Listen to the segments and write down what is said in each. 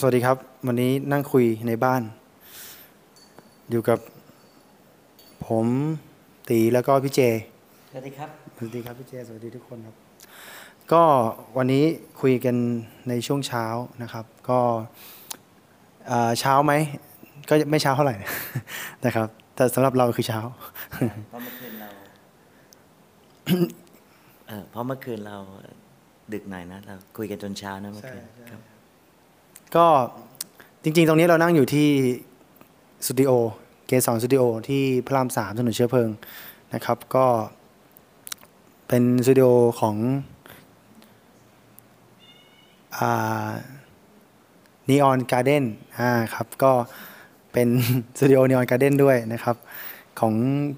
อะสวัสดีครับ วันนี้นั่งคุยในบ้าน อยู่กับผมตีแล้วก็พี่เจ สวัสดีครับ สวัสดีครับพี่เจ สวัสดีทุกคนครับ ก็วันนี้คุยกันในช่วงเช้านะครับ ก็อ่าเช้าไหม ก็ไม่เช้าเท่าไหร่นะครับ แต่สำหรับเราคือเช้า เพราะเมื่อคืนเราเออเพราะเมื่อคืนเราดึกหน่อยนะเราคุยกันจนเช้านะเมื่อคืนใช่ใช่ครับ ก็จริงๆ ตรงนี้เรานั่งอยู่ที่สตูดิโอเกสรสตูดิโอที่พระรามสามถนนเชื้อเพลิงนะครับ ก็เป็นสตูดิโอของนีออนการ์เด้นอ่าครับ ก็เป็นสตูดิโอนีออนการ์เด้นด้วยนะครับ ของ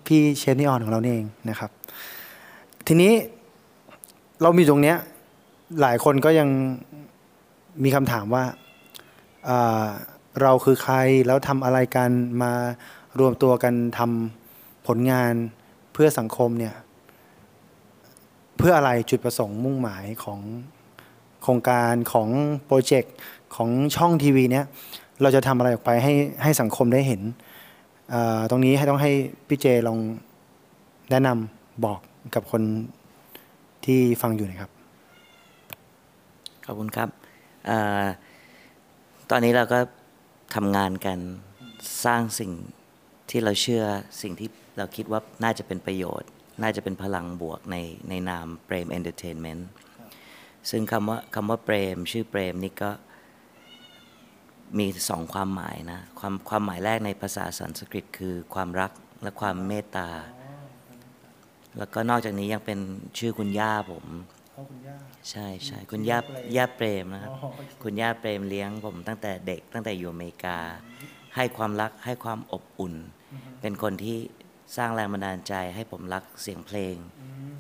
พี่เชฟนีออนของเราเองนะครับ ทีนี้เรามีตรงเนี้ยหลายคนก็ยังมีคำถามว่า เราคือใครแล้วทำอะไรกันมารวมตัวกันทำผลงานเพื่อสังคมเนี่ยเพื่ออะไรจุดประสงค์มุ่งหมายของโครงการของโปรเจกต์ของช่องทีวีเนี้ยเราจะทำอะไรออกไปให้ให้สังคมได้เห็น ตรงนี้ให้ต้องให้พี่เจลองแนะนำบอกกับคนที่ฟังอยู่นะครับ ขอบคุณครับ ตอนนี้เราก็ทำงานกันสร้างสิ่งที่เราเชื่อสิ่งที่เราคิดว่าน่าจะเป็นประโยชน์ น่าจะเป็นพลังบวกในในนามเปรมเอนเตอร์เทนเมนต์ซึ่งคำว่าคำว่าเปรม ชื่อเปรมนี่ก็มีสองความหมายนะ ความความหมายแรกในภาษาสันสกฤตคือความรักและความเมตตา แล้วก็นอกจากนี้ยังเป็นชื่อคุณย่าผม ใช่ใช่คุณย่าย่าเปรมนะครับอ๋อโอเคคุณย่าเปรมเลี้ยงผมตั้งแต่เด็กตั้งแต่อยู่อเมริกา ให้ความรักให้ความอบอุ่น เป็นคนที่สร้างแรงบันดาลใจให้ผมรักเสียงเพลง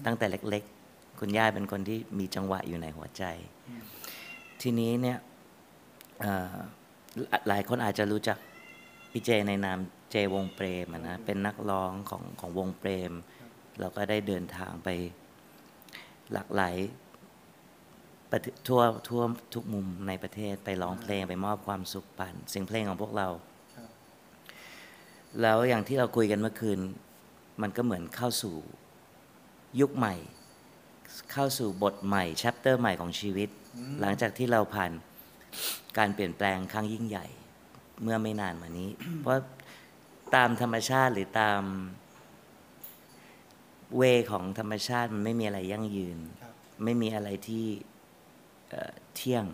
ตั้งแต่เล็ก ๆ คุณย่าเป็นคนที่มีจังหวะอยู่ในหัวใจ ทีนี้เนี่ยเอ่อหลหลายคนอาจจะรู้จักพี่เจในนามเจวงเปรมอะนะเป็นนักร้องของของวงเปรม เราก็ได้เดินทางไป หลากหลายประเทศทั่วทั่วทุกมุมในประเทศไปร้องเพลงไปมอบความสุขปันเสียงเพลงของพวกเราครับแล้วอย่างที่เราคุยกันเมื่อคืน มันก็เหมือนเข้าสู่ยุคใหม่ เข้าสู่บทใหม่แชปเตอร์ใหม่ของชีวิต หลังจากที่เราผ่านการเปลี่ยนแปลงครั้งยิ่งใหญ่ เมื่อไม่นานมานี้ เพราะตามธรรมชาติหรือตาม เวของธรรมชาติมันไม่มีอะไรยั่งยืนครับไม่มีอะไรที่เอ่อเที่ยง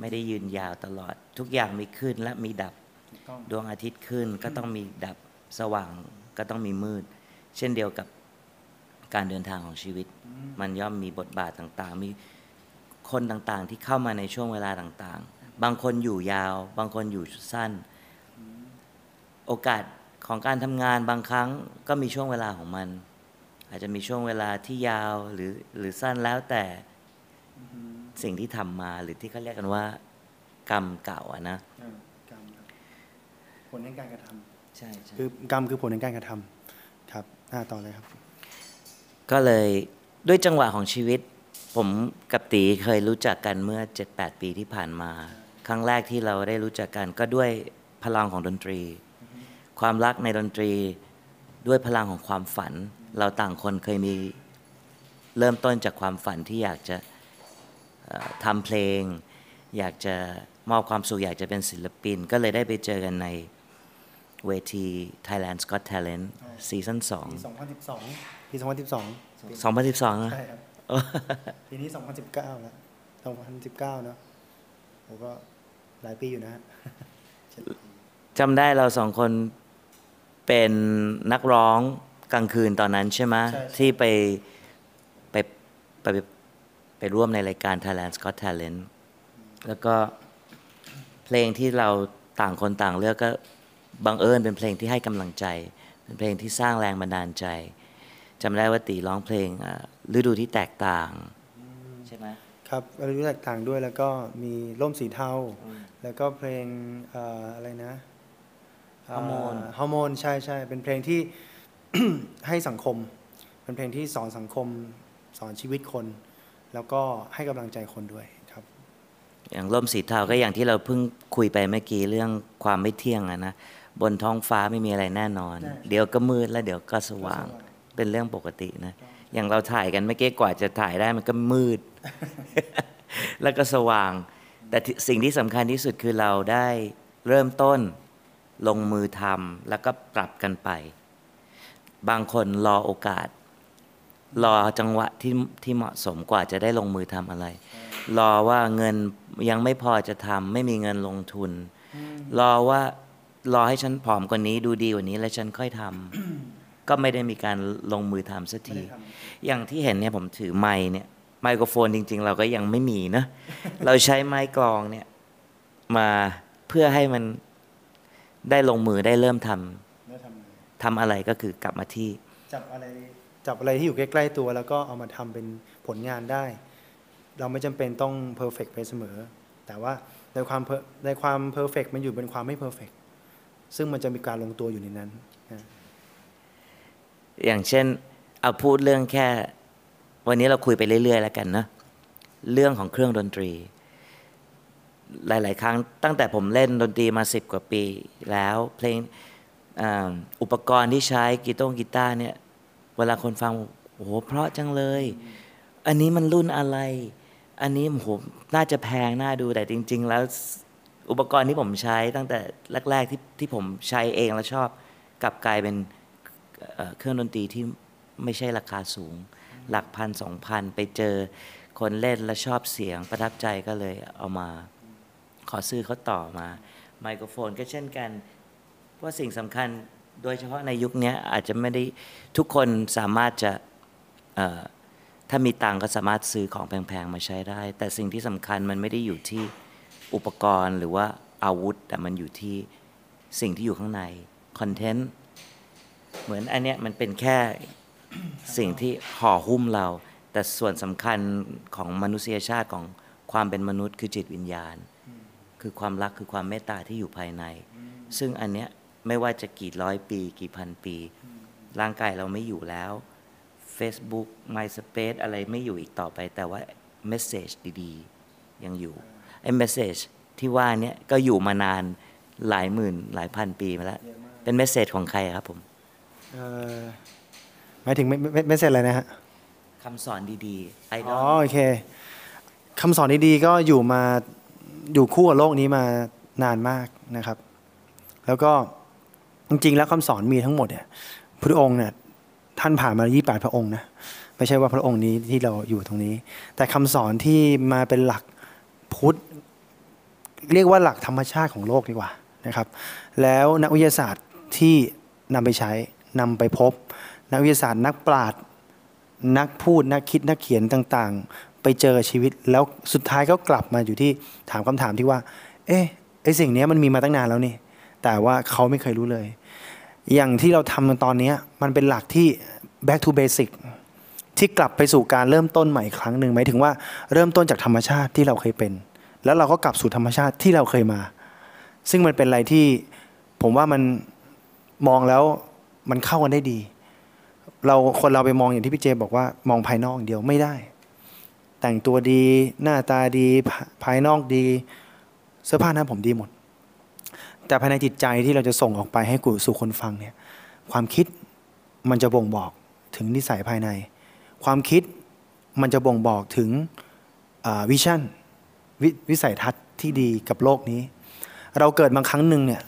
ไม่ได้ยืนยาวตลอด ทุกอย่างมีขึ้นและมีดับถูกต้องดวงอาทิตย์ขึ้นก็ต้องมีดับสว่างก็ต้องมีมืด เช่นเดียวกับการเดินทางของชีวิต มันย่อมมีบทบาทต่างๆ มีคนต่างๆที่เข้ามาในช่วงเวลาต่างๆ บางคนอยู่ยาว บางคนอยู่สั้น โอกาสของการทำงานบางครั้งก็มีช่วงเวลาของมัน อาจจะมีช่วงเวลาที่ยาวหรือหรือสั้นแล้วแต่สิ่งที่ทำมาหรือที่เขาเรียกกันว่า กรรมเก่าอะนะอ่ากรรมครับผลแห่งการกระทำใช่ใช่คือกรรมคือผลแห่งการกระทำครับอ่าต่อเลยครับ ก็เลยด้วยจังหวะของชีวิต ผมกับตีเคยรู้จักกันเมื่อ 7-8 ปีที่ผ่านมา ครั้งแรกที่เราได้รู้จักกันก็ด้วยพลังของดนตรี ความรักในดนตรีด้วยพลังของความฝัน เราต่างคนเคยมีเริ่มต้นจากความฝันที่อยากจะเอ่อทำเพลง อยากจะมอบความสุขอยากจะเป็นศิลปิน ก็เลยได้ไปเจอกันในเวที Thailand Got Talent ซีซั่นปี2012ปี2012 2 2012นะใช่ครับปีนี้ 2019แล้ว2019เนอะผมก็หลายปีอยู่นะฮะเจ็ดปีจำได้เราสองคนเป็นนักร้อง กลางคืนตอนนั้นใช่ไหมใช่ใช่ที่ไปไปไปไปไปร่วมในรายการ Thailand Got Talent แล้วก็เพลงที่เราต่างคนต่างเลือกก็บังเอิญเป็นเพลงที่ให้กำลังใจ เป็นเพลงที่สร้างแรงบันดาลใจจำได้ว่าตีร้องเพลงอ่าฤดูที่แตกต่างใช่ไหมครับรู้แตกต่างด้วยแล้วก็มีร่มสีเทา แล้วก็เพลงเอ่ออะไรนะฮอร์โมนฮอร์โมนใช่ใช่เป็นเพลงที่ ให้สังคม เป็นเพลงที่สอนสังคมสอนชีวิตคน แล้วก็ให้กำลังใจคนด้วยครับ อย่างร่มสีเทาก็อย่างที่เราเพิ่งคุยไปเมื่อกี้เรื่องความไม่เที่ยงอะนะบนท้องฟ้าไม่มีอะไรแน่นอนใช่เดี๋ยวก็มืดแล้วเดี๋ยวก็สว่างเป็นเรื่องปกตินะอย่างเราถ่ายกันเมื่อกี้กว่าจะถ่ายได้มันก็มืด แล้วก็สว่าง แต่ที่สิ่งที่สำคัญที่สุดคือเราได้เริ่มต้นลงมือทำแล้วก็ปรับกันไป บางคนรอโอกาส รอจังหวะที่ที่เหมาะสมกว่าจะได้ลงมือทำอะไร รอว่าเงินยังไม่พอจะทำไม่มีเงินลงทุน รอว่ารอให้ฉันผอมกว่านี้ดูดีกว่านี้แล้วฉันค่อยทำก็ไม่ได้มีการลงมือทำสักที อย่างที่เห็นเนี่ยผมถือไมค์เนี่ยไมโครโฟนจริง ๆ เราก็ยังไม่มีนะ เราใช้ไม้กลองเนี่ยมาเพื่อให้มันได้ลงมือได้เริ่มทำแล้ว ทำไงทำอะไรก็คือกลับมาที่จับอะไรจับอะไรที่อยู่ใกล้ๆตัว แล้วก็เอามาทำเป็นผลงานได้ เราไม่จำเป็นต้อง perfect ไปเสมอ แต่ว่าในความ per- ในความ perfect มันอยู่เป็นความไม่ perfect ซึ่งมันจะมีการลงตัวอยู่ในนั้นนะอย่างเช่นเอาพูดเรื่องแค่ วันนี้เราคุยไปเรื่อย ๆ แล้วกันนะเรื่องของเครื่องดนตรี หลาย ๆ ครั้งตั้งแต่ผมเล่นดนตรีมาสิบกว่าปีแล้วเพลง อุปกรณ์ที่ใช้กีตงกีตาร์เนี่ยเวลาคนฟังโอ้โหเพราะจังเลย อันนี้มันรุ่นอะไร อันนี้โอ้โหน่าจะแพงน่าดูแต่จริง ๆ แล้วอุปกรณ์ที่ผมใช้ตั้งแต่แรก ๆ ที่ที่ผมใช้เองแล้วชอบกลับกลายเป็นเครื่องดนตรีที่ไม่ใช่ราคาสูง หลักพันสองพันไปเจอคนเล่นแล้วชอบเสียงประทับใจก็เลยเอามาขอซื้อเขาต่อมา ไมโครโฟนก็เช่นกัน เพราะสิ่งสำคัญโดยเฉพาะในยุคนี้อาจจะไม่ได้ทุกคนสามารถจะถ้ามีตังก็สามารถซื้อของแพงๆมาใช้ได้ แต่สิ่งที่สำคัญมันไม่ได้อยู่ที่อุปกรณ์หรือว่าอาวุธ แต่มันอยู่ที่สิ่งที่อยู่ข้างในคอนเทนต์เหมือนอันเนี้ยมันเป็นแค่สิ่งที่ห่อหุ้มเรา แต่ส่วนสำคัญของมนุษยชาติของความเป็นมนุษย์คือจิตวิญญาณ คือความรักคือความเมตตาที่อยู่ภายใน ซึ่งอันเนี้ย ไม่ว่าจะกี่ร้อยปี กี่พันปี ร่างกายเราไม่อยู่แล้ว Facebook MySpace อะไรไม่อยู่อีกต่อไป แต่ว่าเมสเซจดีๆ ยังอยู่ไอ้เมสเซจที่ว่าเนี้ยก็อยู่มานานหลายหมื่นหลายพันปีมาแล้ว เป็นเมสเซจของใครครับผมเอ่อหมายถึงไม่ไม่ไม่เสร็จเลยนะฮะคำสอนดีๆไอดอ๋ออลโอเคคำสอนดีๆก็อยู่มาอยู่คู่กับโลกนี้มานานมากนะครับ แล้วก็ จริงๆแล้วคำสอนมีทั้งหมดเนี่ยพระองค์เนี่ยท่านผ่านมา28พระองค์นะไม่ใช่ว่าพระองค์นี้ที่เราอยู่ตรงนี้ แต่คำสอนที่มาเป็นหลักพุทธเรียกว่าหลักธรรมชาติของโลกดีกว่านะครับ แล้วนักวิทยาศาสตร์ที่นำไปใช้นำไปพบ นักวิทยาศาสตร์นักปราชญ์นักพูดนักคิดนักเขียนต่างๆ ไปเจอชีวิตแล้วสุดท้ายก็กลับมาอยู่ที่ถามคำถามที่ว่า เอ๊ะไอสิ่งนี้มันมีมาตั้งนานแล้วนี่ แต่ว่าเขาไม่เคยรู้เลย อย่างที่เราทำตอนนี้มันเป็นหลักที่ back to basic ที่กลับไปสู่การเริ่มต้นใหม่ครั้งหนึ่งหมายถึงว่าเริ่มต้นจากธรรมชาติที่เราเคยเป็น แล้วเราก็กลับสู่ธรรมชาติที่เราเคยมา ซึ่งมันเป็นอะไรที่ผมว่ามันมองแล้วมันเข้ากันได้ดี เราคนเราไปมองอย่างที่พี่เจบอกว่ามองภายนอกอย่างเดียวไม่ได้ แต่งตัวดีหน้าตาดีภาภายนอกดี เสื้อผ้าหน้าผมดีหมด แต่ภายในจิตใจที่เราจะส่งออกไปให้กูสู่คนฟังเนี่ยความคิดมันจะบ่งบอกถึงนิสัยภายใน ความคิดมันจะบ่งบอกถึงวิชั่นววิสัยทัศน์ที่ดีกับโลกนี้ เราเกิดมาครั้งหนึ่งเนี่ย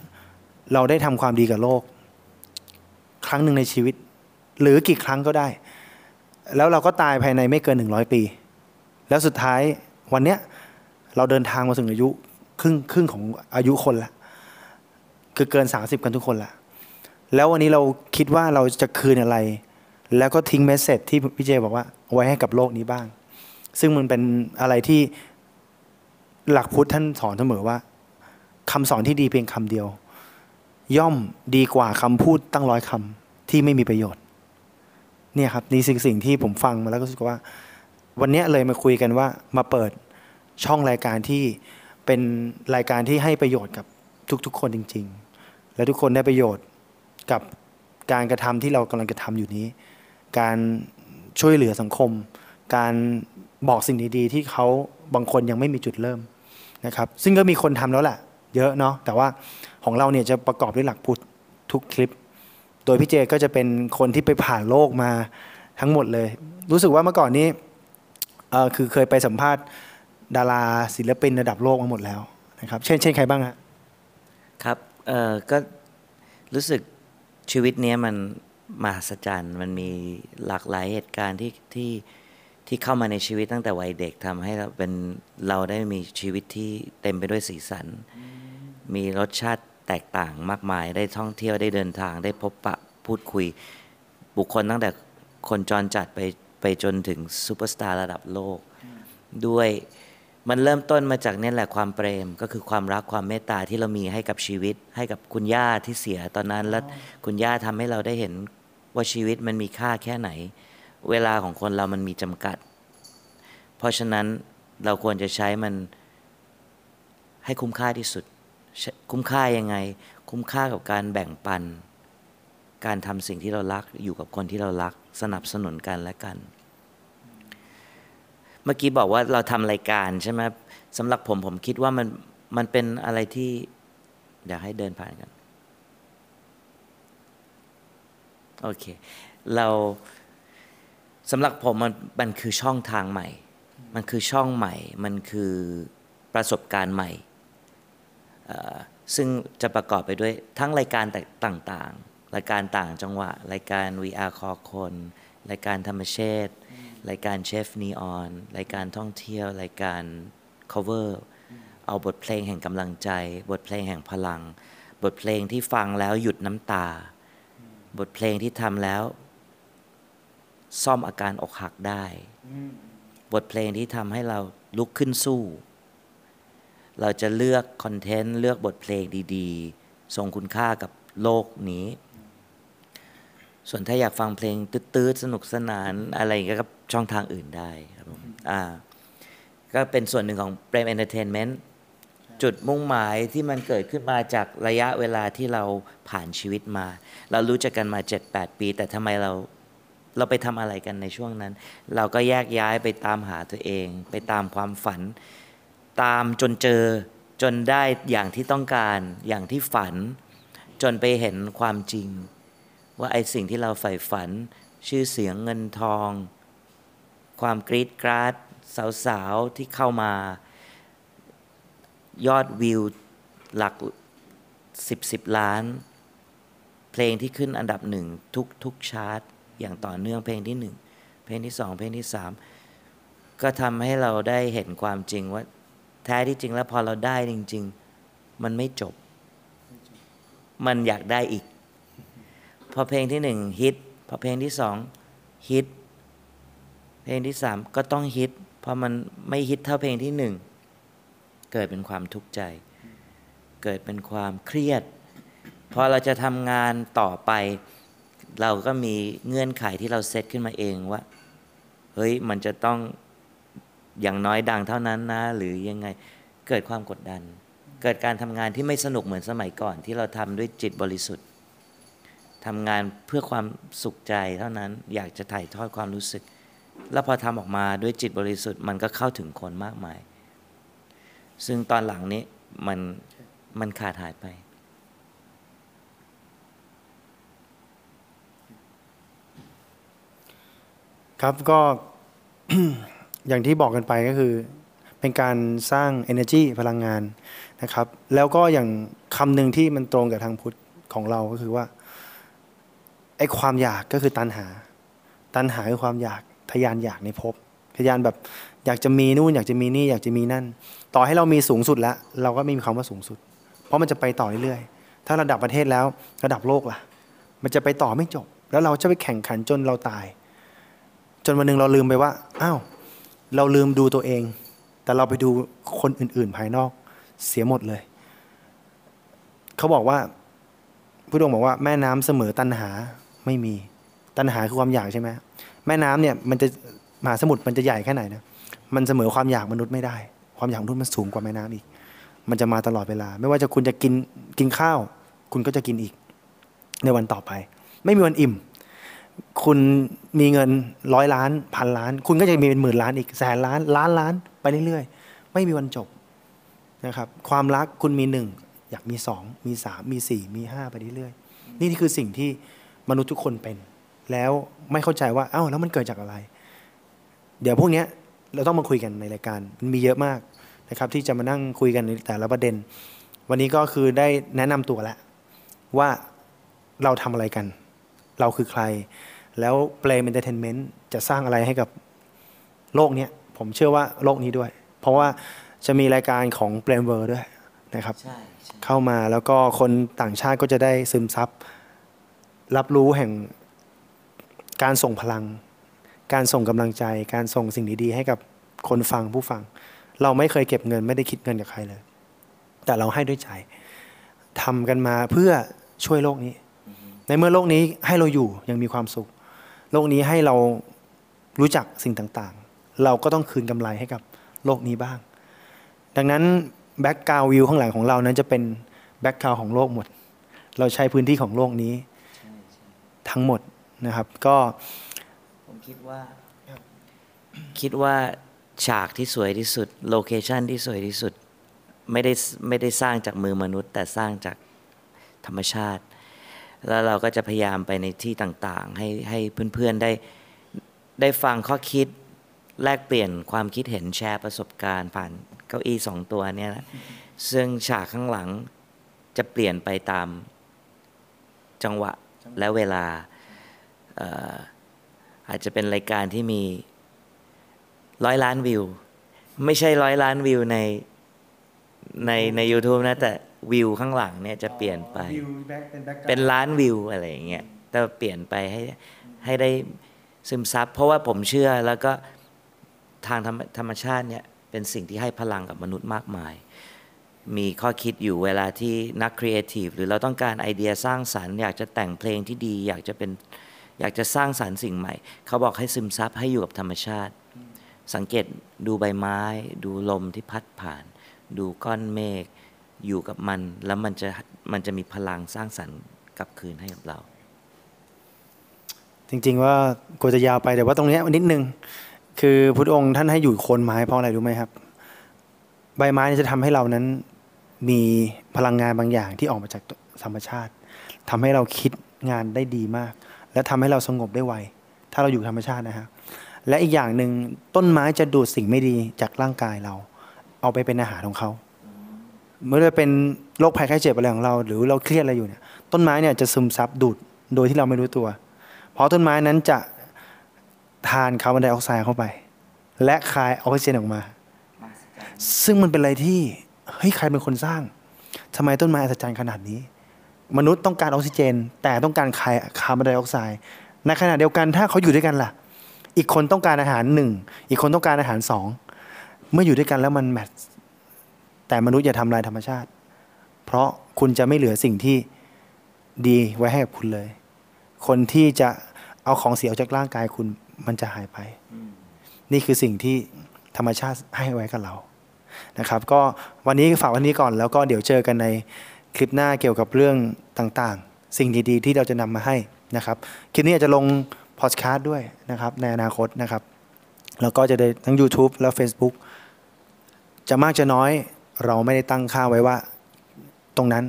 เราได้ทำความดีกับโลก ครั้งหนึ่งในชีวิต หรือกี่ครั้งก็ได้ แล้วเราก็ตายภายในไม่เกินหนึ่งร้อยปี แล้วสุดท้ายวันเนี้ยเราเดินทางมาถึงอายุครึ่งครึ่งของอายุคนละ คือเกิน 30 กันทุกคนละแล้ววันนี้เราคิดว่าเราจะคืนอะไร แล้วก็ทิ้งเมสเซจที่พี่เจบอกว่าไว้ให้กับโลกนี้บ้าง ซึ่งมันเป็นอะไรที่หลักพุทธท่านสอนเสมอว่าคำสอนที่ดีเพียงคำเดียว ย่อมดีกว่าคำพูดตั้งร้อยคำที่ไม่มีประโยชน์ เนี่ยครับนี่สิ่งสิ่งที่ผมฟังมาแล้วก็รู้สึกว่า วันนี้เลยมาคุยกันว่ามาเปิดช่องรายการที่เป็นรายการที่ให้ประโยชน์กับทุกๆ คนจริง ๆ และทุกคนได้ประโยชน์กับการกระทำที่เรากำลังกระทำอยู่นี้ การช่วยเหลือสังคม การบอกสิ่งดีๆ ที่เขาบางคนยังไม่มีจุดเริ่มนะครับ ซึ่งก็มีคนทำแล้วแหละเยอะเนาะแต่ว่าของเราเนี่ยจะประกอบด้วยหลักพุทธทุกคลิป โดยพี่เจก็จะเป็นคนที่ไปผ่านโลกมาทั้งหมดเลย รู้สึกว่าเมื่อก่อนนี้คือเคยไปสัมภาษณ์ดาราศิลปินระดับโลกมาหมดแล้วนะครับ เช่น เช่นใครบ้างฮะครับ เออก็รู้สึกชีวิตเนี้ยมันมหัศจรรย์มันมีหลากหลายเหตุการณ์ที่ที่ที่เข้ามาในชีวิตตั้งแต่วัยเด็กทำให้เราเป็นเราได้มีชีวิตที่เต็มไปด้วยสีสัน มีรสชาติแตกต่างมากมาย ได้ท่องเที่ยวได้เดินทาง ได้พบปะพูดคุย บุคคลตั้งแต่คนจรจัดไปไปจนถึงซูเปอร์สตาร์ระดับโลก ด้วย มันเริ่มต้นมาจากนี่แหละความเปรมก็คือความรักความเมตตาที่เรามีให้กับชีวิต ให้กับคุณย่าที่เสียตอนนั้นแล้วคุณย่าทำให้เราได้เห็นว่าชีวิตมันมีค่าแค่ไหน เวลาของคนเรามันมีจำกัด เพราะฉะนั้นเราควรจะใช้มันให้คุ้มค่าที่สุด คุ้มค่ายังไง คุ้มค่ากับการแบ่งปัน การทำสิ่งที่เรารักอยู่กับคนที่เรารัก สนับสนุนกันและกัน เมื่อกี้บอกว่าเราทำรายการใช่ไหมสำหรับผมผมคิดว่ามันมันเป็นอะไรที่อยากให้เดินผ่านกัน โอเค เราสำหรับผมมันมันคือช่องทางใหม่ มันคือช่องใหม่ มันคือประสบการณ์ใหม่ ซึ่งจะประกอบไปด้วยทั้งรายการต่างๆ รายการต่างจังหวะ รายการ VR คอคน รายการธรรมเชษ รายการเชฟนีออนรายการท่องเที่ยว รายการ cover เอาบทเพลงแห่งกำลังใจ บทเพลงแห่งพลัง บทเพลงที่ฟังแล้วหยุดน้ำตา บทเพลงที่ทำแล้ว ซ่อมอาการอกหักได้ บทเพลงที่ทำให้เราลุกขึ้นสู้ เราจะเลือก content เลือกบทเพลงดีๆส่งคุณค่ากับโลกนี้ ส่วนถ้าอยากฟังเพลงตื๊ดๆสนุกสนานอะไรก็ช่องทางอื่นได้ครับผมอ่าก็เป็นส่วนหนึ่งของเปรมเอนเตอร์เทนเมนต์จุดมุ่งหมายที่มันเกิดขึ้นมาจากระยะเวลาที่เราผ่านชีวิตมา เรารู้จักกันมา 7-8 ปี แต่ทำไมเราเราไปทำอะไรกันในช่วงนั้น เราก็แยกย้ายไปตามหาตัวเอง ไปตามความฝัน ตามจนเจอจนได้อย่างที่ต้องการ อย่างที่ฝัน จนไปเห็นความจริง ว่าไอ้สิ่งที่เราใฝ่ฝัน ชื่อเสียงเงินทอง ความกรีดกราดสาวๆ ที่เข้ามายอดวิวหลักสิบสิบล้าน เพลงที่ขึ้นอันดับหนึ่งทุกทุกชาร์ตอย่างต่อเนื่องเพลงที่หนึ่งเพลงที่สองเพลงที่สามก็ทำให้เราได้เห็นความจริงว่าแท้ที่จริงแล้วพอเราได้จริง ๆ มันไม่จบ มันอยากได้อีก พอเพลงที่หนึ่งฮิตพอเพลงที่สองฮิตเพลงที่สามก็ต้องฮิตพอมันไม่ฮิตเท่าเพลงที่หนึ่งเกิดเป็นความทุกข์ใจ เกิดเป็นความเครียด พอเราจะทำงานต่อไป เราก็มีเงื่อนไขที่เราเซตขึ้นมาเองว่า เฮ้ยมันจะต้องอย่างน้อยดังเท่านั้นนะ หรือยังไงเกิดความกดดัน เกิดการทำงานที่ไม่สนุกเหมือนสมัยก่อน ที่เราทำด้วยจิตบริสุทธิ์ ทำงานเพื่อความสุขใจเท่านั้นอยากจะถ่ายทอดความรู้สึก แล้วพอทำออกมาด้วยจิตบริสุทธิ์มันก็เข้าถึงคนมากมาย ซึ่งตอนหลังนี้มันมันขาดหายไป ครับก็อย่างที่บอกกันไปก็คือ เป็นการสร้าง energy พลังงานนะครับ แล้วก็อย่างคำหนึ่งที่มันตรงกับทางพุทธของเราก็คือว่า ไอ้ความอยากก็คือตัณหา ตัณหาคือความอยากทยานอยากในภพทยานแบบอยากจะมีนู่นอยากจะมีนี่อยากจะมีนั่น ต่อให้เรามีสูงสุดแล้ว เราก็ไม่มีคำว่าสูงสุด เพราะมันจะไปต่อเรื่อยๆ ถ้าระดับประเทศแล้วระดับโลกล่ะ มันจะไปต่อไม่จบ แล้วเราจะไปแข่งขันจนเราตาย จนวันหนึ่งเราลืมไปว่าอ้าวเราลืมดูตัวเอง แต่เราไปดูคนอื่นๆภายนอกเสียหมดเลย เขาบอกว่าผู้ดงบอกว่าแม่น้ำเสมอตันหา ไม่มี ตันหาคือความอยากใช่ไหมแม่น้ำเนี่ยมันจะมหาสมุทรมันจะใหญ่แค่ไหนนะมันเสมอความอยากมนุษย์ไม่ได้ ความอยากมนุษย์มันสูงกว่าแม่น้ำอีก มันจะมาตลอดเวลา ไม่ว่าจะคุณจะกินกินข้าว คุณก็จะกินอีก ในวันต่อไป ไม่มีวันอิ่ม คุณมีเงินร้อยล้านพันล้าน คุณก็จะมีเป็นหมื่นล้านอีกแสนล้านล้านล้านไปเรื่อยๆ ไม่มีวันจบนะครับความรักคุณมีหนึ่งอยากมีสองมีสามมีสี่มีห้าไปเรื่อยๆนี่คือสิ่งที่ มนุษย์ทุกคนเป็น แล้วไม่เข้าใจว่าเอ้าแล้วมันเกิดจากอะไร เดี๋ยวพวกเนี้ยเราต้องมาคุยกันในรายการมันมีเยอะมากนะครับ ที่จะมานั่งคุยกันในแต่ละประเด็น วันนี้ก็คือได้แนะนำตัวแล้วว่าเราทำอะไรกัน เราคือใคร แล้วเปลมเอนเตอร์เทนเมนต์จะสร้างอะไรให้กับโลกเนี้ยผมเชื่อว่าโลกนี้ด้วย เพราะว่าจะมีรายการของเปลมเวอร์ด้วยนะครับใช่ใช่เข้ามาแล้วก็คนต่างชาติก็จะได้ซึมซับ รับรู้แห่งการส่งพลัง การส่งกำลังใจ การส่งสิ่งดีๆ ให้กับคนฟังผู้ฟัง เราไม่เคยเก็บเงินไม่ได้คิดเงินจากใครเลย แต่เราให้ด้วยใจทำกันมาเพื่อช่วยโลกนี้ ในเมื่อโลกนี้ให้เราอยู่ยังมีความสุข โลกนี้ให้เรารู้จักสิ่งต่างๆ เราก็ต้องคืนกำไรให้กับโลกนี้บ้าง ดังนั้นแบ็กกราววิวข้างหลังของเรานั้นจะเป็นแบ็กกราวของโลกหมด เราใช้พื้นที่ของโลกนี้ ทั้งหมดนะครับก็ผมคิดว่าคิดว่าฉากที่สวยที่สุดโลเคชันที่สวยที่สุดไม่ได้ไม่ได้สร้างจากมือมนุษย์ แต่สร้างจากธรรมชาติ แล้วเราก็จะพยายามไปในที่ต่างๆ ให้ให้เพื่อนๆได้ได้ฟังข้อคิดแลกเปลี่ยนความคิดเห็นแชร์ประสบการณ์ผ่านเก้าอี้สองตัวเนี่ยนะซึ่งฉากข้างหลังจะเปลี่ยนไปตามจังหวะ และเวลาเอ่ออาจจะเป็นรายการที่มีร้อยล้านวิว ไม่ใช่ร้อยล้านวิวในในใน YouTube นะ แต่วิวข้างหลังเนี่ยจะเปลี่ยนไป เป็นล้านวิวอะไรอย่างเงี้ยแต่เปลี่ยนไปให้ให้ได้ซึมซับ เพราะว่าผมเชื่อแล้วก็ทางธรรมธรรมชาติเนี่ยเป็นสิ่งที่ให้พลังกับมนุษย์มากมาย มีข้อคิดอยู่เวลาที่นักครีเอทีฟหรือเราต้องการไอเดียสร้างสรรค์ อยากจะแต่งเพลงที่ดี อยากจะเป็นอยากจะสร้างสรรค์สิ่งใหม่ เขาบอกให้ซึมซับให้อยู่กับธรรมชาติ สังเกตดูใบไม้ ดูลมที่พัดผ่าน ดูก้อนเมฆอยู่กับมัน แล้วมันจะมันจะมีพลังสร้างสรรค์กลับคืนให้กับเรา จริง ๆ ว่ากลัวจะยาวไปแต่ว่าตรงนี้นิดนึง คือพุทธองค์ท่านให้อยู่โคนไม้เพราะอะไรรู้ไหมครับ ใบไม้นี่ยจะทำให้เรานั้น มีพลังงานบางอย่างที่ออกมาจากธรรมชาติทำให้เราคิดงานได้ดีมาก และทำให้เราสงบได้ไว ถ้าเราอยู่ธรรมชาตินะฮะและอีกอย่างหนึ่งต้นไม้จะดูดสิ่งไม่ดีจากร่างกายเรา เอาไปเป็นอาหารของเขาเมื่อจะเป็นโรคภัยไข้เจ็บอะไรของเรา หรือเราเครียดอะไรอยู่เนี่ย ต้นไม้เนี่ยจะซึมซับดูดโดยที่เราไม่รู้ตัว เพราะต้นไม้นั้นจะทานคาร์บอนไดออกไซด์เข้าไป และคายออกซิเจนออกมา ซึ่งมันเป็นอะไรที่ เฮ้ยใครเป็นคนสร้างทำไมต้นไม้อัศจรรย์ขนาดนี้ มนุษย์ต้องการออกซิเจน แต่ต้องการคายคาร์บอนไดออกไซด์ในขณะเดียวกันถ้าเขาอยู่ด้วยกันล่ะ อีกคนต้องการอาหารหนึ่งอีกคนต้องการอาหารสองเมื่ออยู่ด้วยกันแล้วมันแมทช์แต่มนุษย์อย่าทำลายธรรมชาติ เพราะคุณจะไม่เหลือสิ่งที่ดีไว้ให้กับคุณเลย คนที่จะเอาของเสียออกจากร่างกายคุณมันจะหายไป นี่คือสิ่งที่ธรรมชาติให้ไว้กับเรา นะครับ ก็วันนี้ฝากวันนี้ก่อนแล้วก็เดี๋ยวเจอกันในคลิปหน้าเกี่ยวกับเรื่องต่างๆ สิ่งดีๆ ที่เราจะนำมาให้นะครับคลิปนี้อาจจะลงพอดแคสต์ด้วยนะครับในอนาคตนะครับ แล้วก็จะได้ทั้ง YouTube และ Facebook จะมากจะน้อยเราไม่ได้ตั้งค่าไว้ว่าตรงนั้น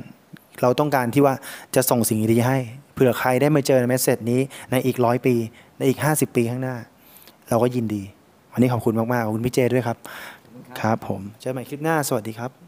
เราต้องการที่ว่าจะส่งสิ่งดีๆให้เผื่อใครได้มาเจอในเมสเซจนี้ในอีกร้อยปี ในอีก 50 ปีข้างหน้า เราก็ยินดี วันนี้ขอบคุณมากๆขอบคุณพี่เจด้วยครับ ครับผมเจอกันใหม่คลิปหน้าสวัสดีครับ